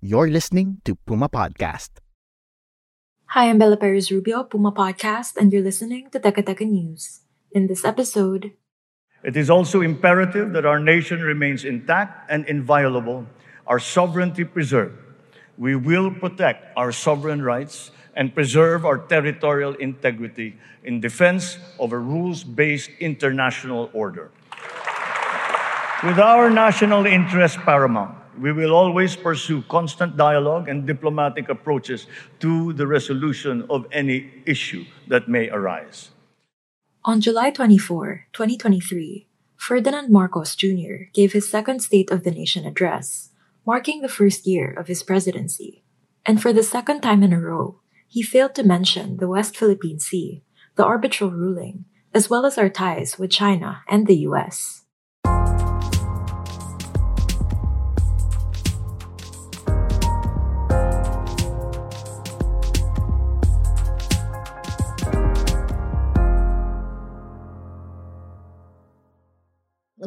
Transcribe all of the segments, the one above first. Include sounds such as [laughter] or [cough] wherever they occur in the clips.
You're listening to Puma Podcast. Hi, I'm Bella Perez Rubio, Puma Podcast, and you're listening to Teka Teka News. In this episode, It is also imperative that our nation remains intact and inviolable, our sovereignty preserved. We will protect our sovereign rights and preserve our territorial integrity in defense of a rules based international order. With our national interest paramount, we will always pursue constant dialogue and diplomatic approaches to the resolution of any issue that may arise. on July 24, 2023, Ferdinand Marcos Jr. gave his second State of the Nation address, marking the first year of his presidency. And for the second time in a row, he failed to mention the West Philippine Sea, the arbitral ruling, as well as our ties with China and the US.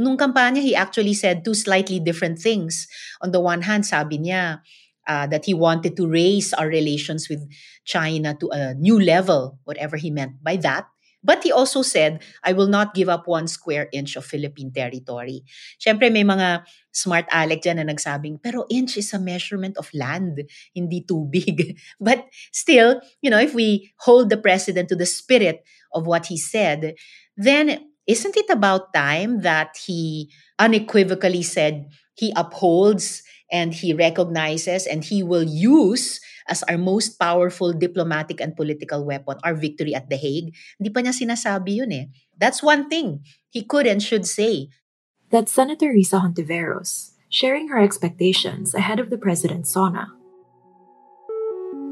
Nung kampanya, he actually said two slightly different things. On the one hand, sabi niya uh, that he wanted to raise our relations with China to a new level, whatever he meant by that. But he also said, I will not give up one square inch of Philippine territory. Siyempre, may mga smart aleck dyan na nagsabing, pero inch is a measurement of land, hindi tubig. [laughs] But still, you know, if we hold the president to the spirit of what he said, then isn't it about time that he unequivocally said he upholds and he recognizes and he will use as our most powerful diplomatic and political weapon our victory at The Hague? Hindi pa niya sinasabi yun eh. That's one thing he could and should say. That's Senator Risa Hontiveros, sharing her expectations ahead of the president's SONA.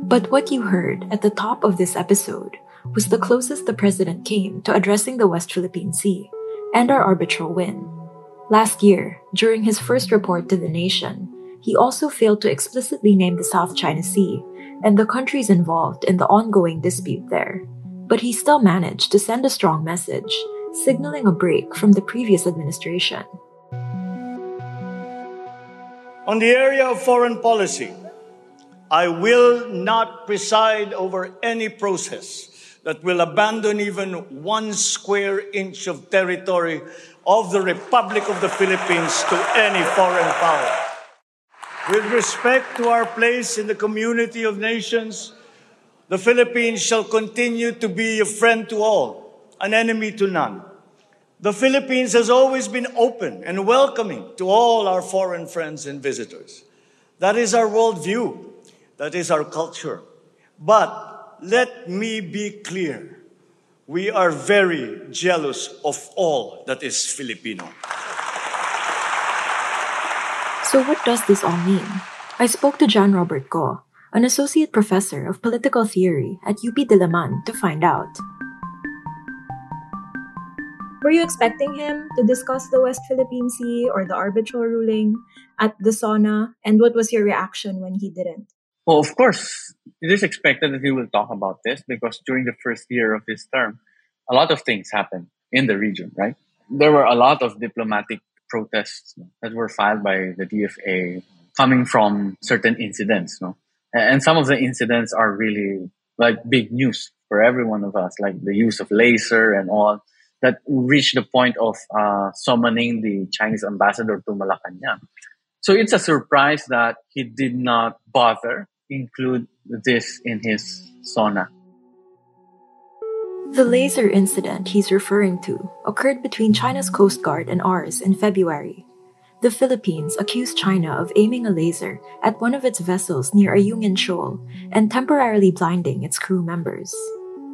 But what you heard at the top of this episode was the closest the president came to addressing the West Philippine Sea and our arbitral win. Last year, during his first report to the nation, he also failed to explicitly name the South China Sea and the countries involved in the ongoing dispute there. But he still managed to send a strong message, signaling a break from the previous administration. On the area of foreign policy, I will not preside over any process that will abandon even one square inch of territory of the Republic of the Philippines to any foreign power. With respect to our place in the community of nations, the Philippines shall continue to be a friend to all, an enemy to none. The Philippines has always been open and welcoming to all our foreign friends and visitors. That is our worldview. That is our culture. But let me be clear. We are very jealous of all that is Filipino. So, what does this all mean? I spoke to John Robert Go, an associate professor of political theory at UP Diliman, to find out. Were you expecting him to discuss the West Philippine Sea or the arbitral ruling at the SONA? And what was your reaction when he didn't? Well, of course, it is expected that he will talk about this because during the first year of his term, a lot of things happened in the region, right? There were a lot of diplomatic protests that were filed by the DFA coming from certain incidents, no? And some of the incidents are really like big news for every one of us, like the use of laser and all that reached the point of uh, summoning the Chinese ambassador to Malacanang. So it's a surprise that he did not bother include this in his SONA. The laser incident he's referring to occurred between China's Coast Guard and ours in February. The Philippines accused China of aiming a laser at one of its vessels near Ayungin Shoal and temporarily blinding its crew members.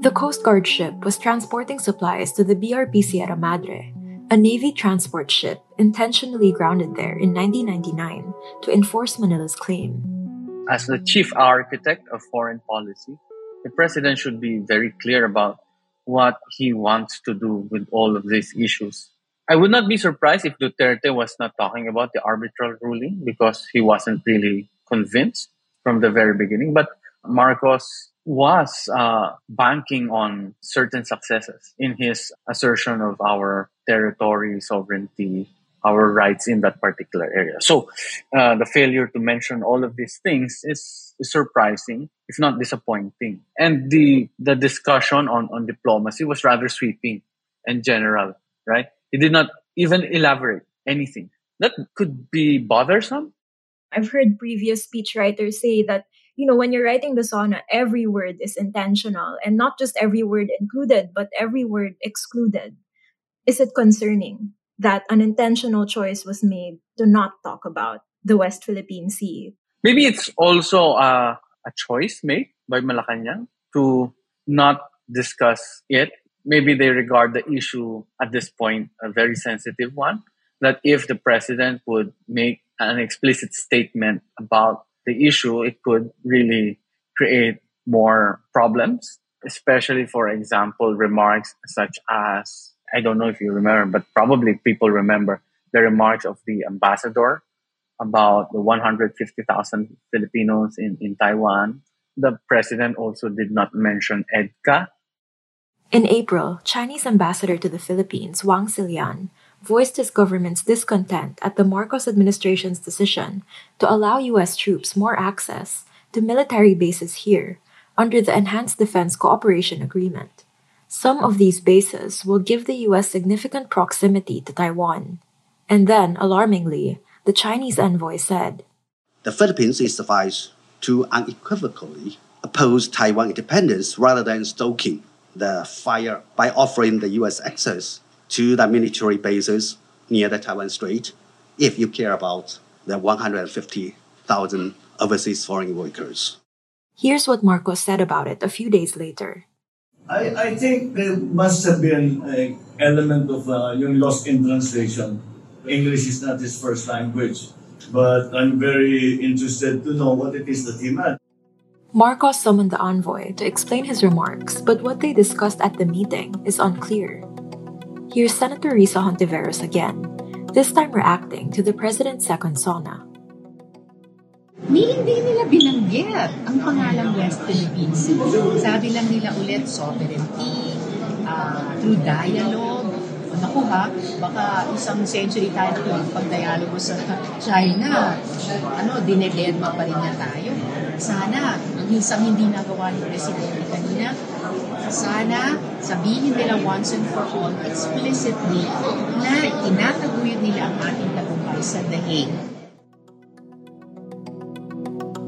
The Coast Guard ship was transporting supplies to the BRP Sierra Madre, a Navy transport ship intentionally grounded there in 1999 to enforce Manila's claim. As the chief architect of foreign policy, the president should be very clear about what he wants to do with all of these issues. I would not be surprised if Duterte was not talking about the arbitral ruling because he wasn't really convinced from the very beginning. But Marcos was uh, banking on certain successes in his assertion of our territory, sovereignty, our rights in that particular area. So uh, the failure to mention all of these things is, is surprising, if not disappointing. And the the discussion on, on diplomacy was rather sweeping and general, right? He did not even elaborate anything. That could be bothersome. I've heard previous speechwriters say that you know, when you're writing the SONA, every word is intentional and not just every word included, but every word excluded. Is it concerning that an intentional choice was made to not talk about the West Philippine Sea? Maybe it's also a, a choice made by Malacanang to not discuss it. Maybe they regard the issue at this point a very sensitive one. That if the president would make an explicit statement about the issue, it could really create more problems, especially, for example, remarks such as I don't know if you remember, but probably people remember the remarks of the ambassador about the 150,000 Filipinos in, in Taiwan. The president also did not mention EDCA. In April, Chinese ambassador to the Philippines, Huang Xilian, voiced his government's discontent at the Marcos administration's decision to allow U.S. troops more access to military bases here under the Enhanced Defense Cooperation Agreement. Some of these bases will give the U.S. significant proximity to Taiwan. And then, alarmingly, the Chinese envoy said The Philippines is advised to unequivocally oppose Taiwan independence rather than stoking the fire by offering the U.S. access to the military bases near the Taiwan Strait if you care about the 150,000 overseas foreign workers. Here's what Marcos said about it a few days later. I, I think there must have been an element of uh, lost in translation. English is not his first language, but I'm very interested to know what it is that he meant. Marcos summoned the envoy to explain his remarks, but what they discussed at the meeting is unclear. Here's Senator Risa Hontiveros again, this time reacting to the president's second SONA. Ni hindi nila binanggit ang pangalang West Philippines. Sabi lang nila ulit sovereignty, uh, through dialogue. Naku ha, baka isang century tayo na pag-dialogo sa China. Ano, dinededma pa rin na tayo. Sana, minsan hindi nagawa ni Presidente kanina, sana sabihin nila once and for all explicitly na tinataguyod nila ang ating tagumpay sa The Hague.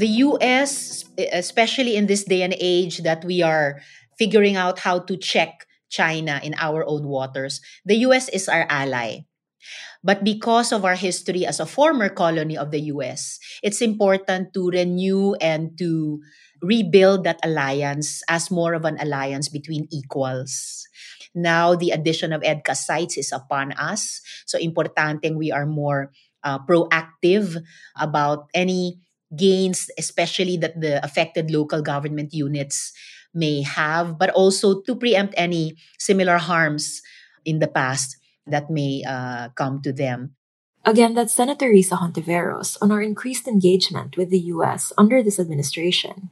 The US, especially in this day and age that we are figuring out how to check China in our own waters, the US is our ally. But because of our history as a former colony of the US, it's important to renew and to rebuild that alliance as more of an alliance between equals. Now the addition of EDCA sites is upon us. So importante we are more uh, proactive about any gains, especially that the affected local government units may have, but also to preempt any similar harms in the past that may uh, come to them. Again, that's Senator Risa Hontiveros on our increased engagement with the U.S. under this administration.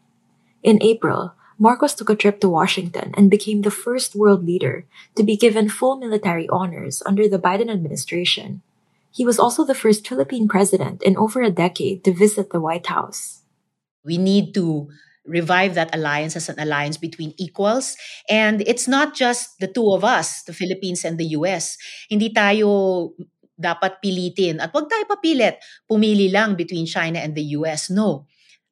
In April, Marcos took a trip to Washington and became the first world leader to be given full military honors under the Biden administration. He was also the first Philippine president in over a decade to visit the White House. We need to revive that alliance as an alliance between equals. And it's not just the two of us, the Philippines and the US. Hindi tayo dapat pilitin. At wag tayo papilit, pumili lang between China and the US. No.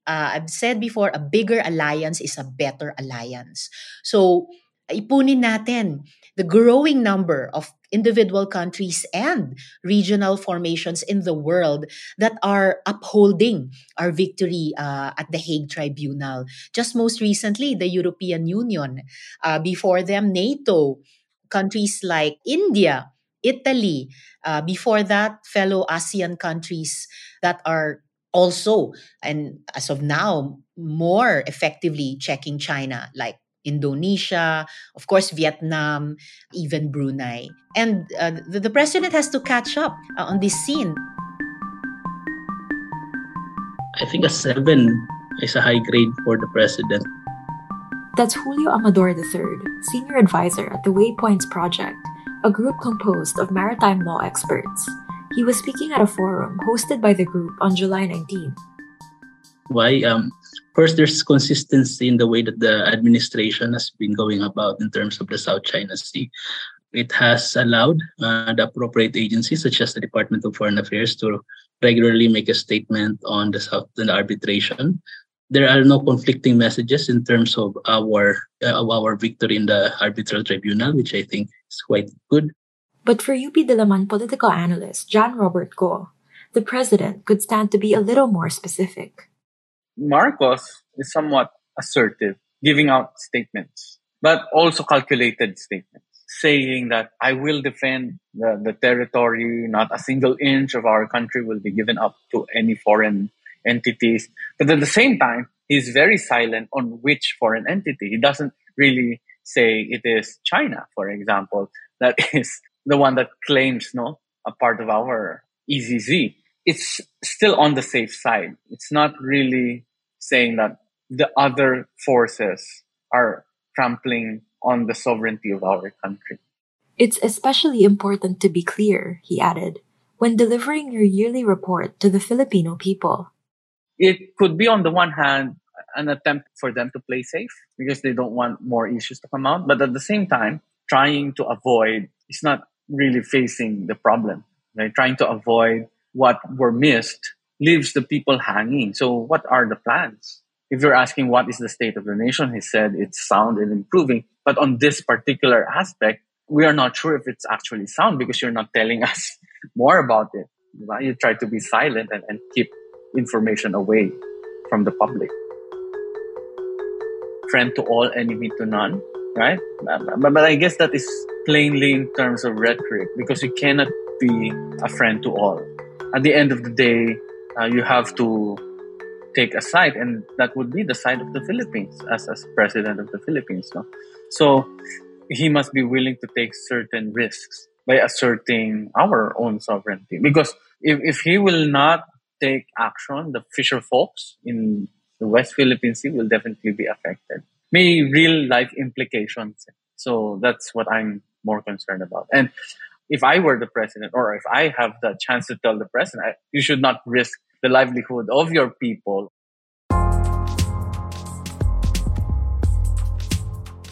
Uh, I've said before, a bigger alliance is a better alliance. So, ipunin natin the growing number of individual countries and regional formations in the world that are upholding our victory uh, at the Hague Tribunal. Just most recently, the European Union, uh, before them, NATO, countries like India, Italy, uh, before that, fellow ASEAN countries that are also, and as of now, more effectively checking China, like Indonesia, of course, Vietnam, even Brunei. And uh, the, the, president has to catch up uh, on this scene. I think a seven is a high grade for the president. That's Julio Amador III, senior advisor at the Waypoints Project, a group composed of maritime law experts. He was speaking at a forum hosted by the group on July 19. Why? Um, first, there's consistency in the way that the administration has been going about in terms of the South China Sea. It has allowed uh, the appropriate agencies, such as the Department of Foreign Affairs, to regularly make a statement on the South and arbitration. There are no conflicting messages in terms of our uh, of our victory in the arbitral tribunal, which I think is quite good. But for UP Diliman political analyst John Robert Go, the president could stand to be a little more specific. Marcos is somewhat assertive, giving out statements, but also calculated statements, saying that I will defend the, the territory, not a single inch of our country will be given up to any foreign entities. But at the same time, he's very silent on which foreign entity. He doesn't really say it is China, for example, that [laughs] is the one that claims no a part of our EEZ it's still on the safe side. It's not really saying that the other forces are trampling on the sovereignty of our country. It's especially important to be clear, he added, when delivering your yearly report to the Filipino people. It could be, on the one hand, an attempt for them to play safe because they don't want more issues to come out. But at the same time, trying to avoid, it's not really facing the problem. Right? Trying to avoid what were missed leaves the people hanging. So, what are the plans? If you're asking what is the state of the nation, he said it's sound and improving. But on this particular aspect, we are not sure if it's actually sound because you're not telling [laughs] us more about it. You try to be silent and, and keep information away from the public. Friend to all, enemy to none, right? But, but I guess that is plainly in terms of rhetoric because you cannot be a friend to all at the end of the day, uh, you have to take a side, and that would be the side of the Philippines as, as president of the Philippines. No? So he must be willing to take certain risks by asserting our own sovereignty. Because if, if he will not take action, the fisher folks in the West Philippine Sea will definitely be affected. May real life implications. So that's what I'm more concerned about. And if I were the president or if I have the chance to tell the president, I, you should not risk the livelihood of your people.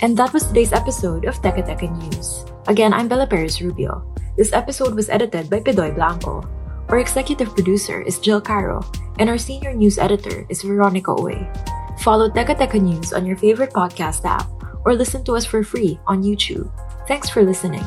And that was today's episode of Teka Teka News. Again, I'm Bella Perez Rubio. This episode was edited by Pidoy Blanco. Our executive producer is Jill Caro, and our senior news editor is Veronica Oy. Follow Teka Teka News on your favorite podcast app or listen to us for free on YouTube. Thanks for listening.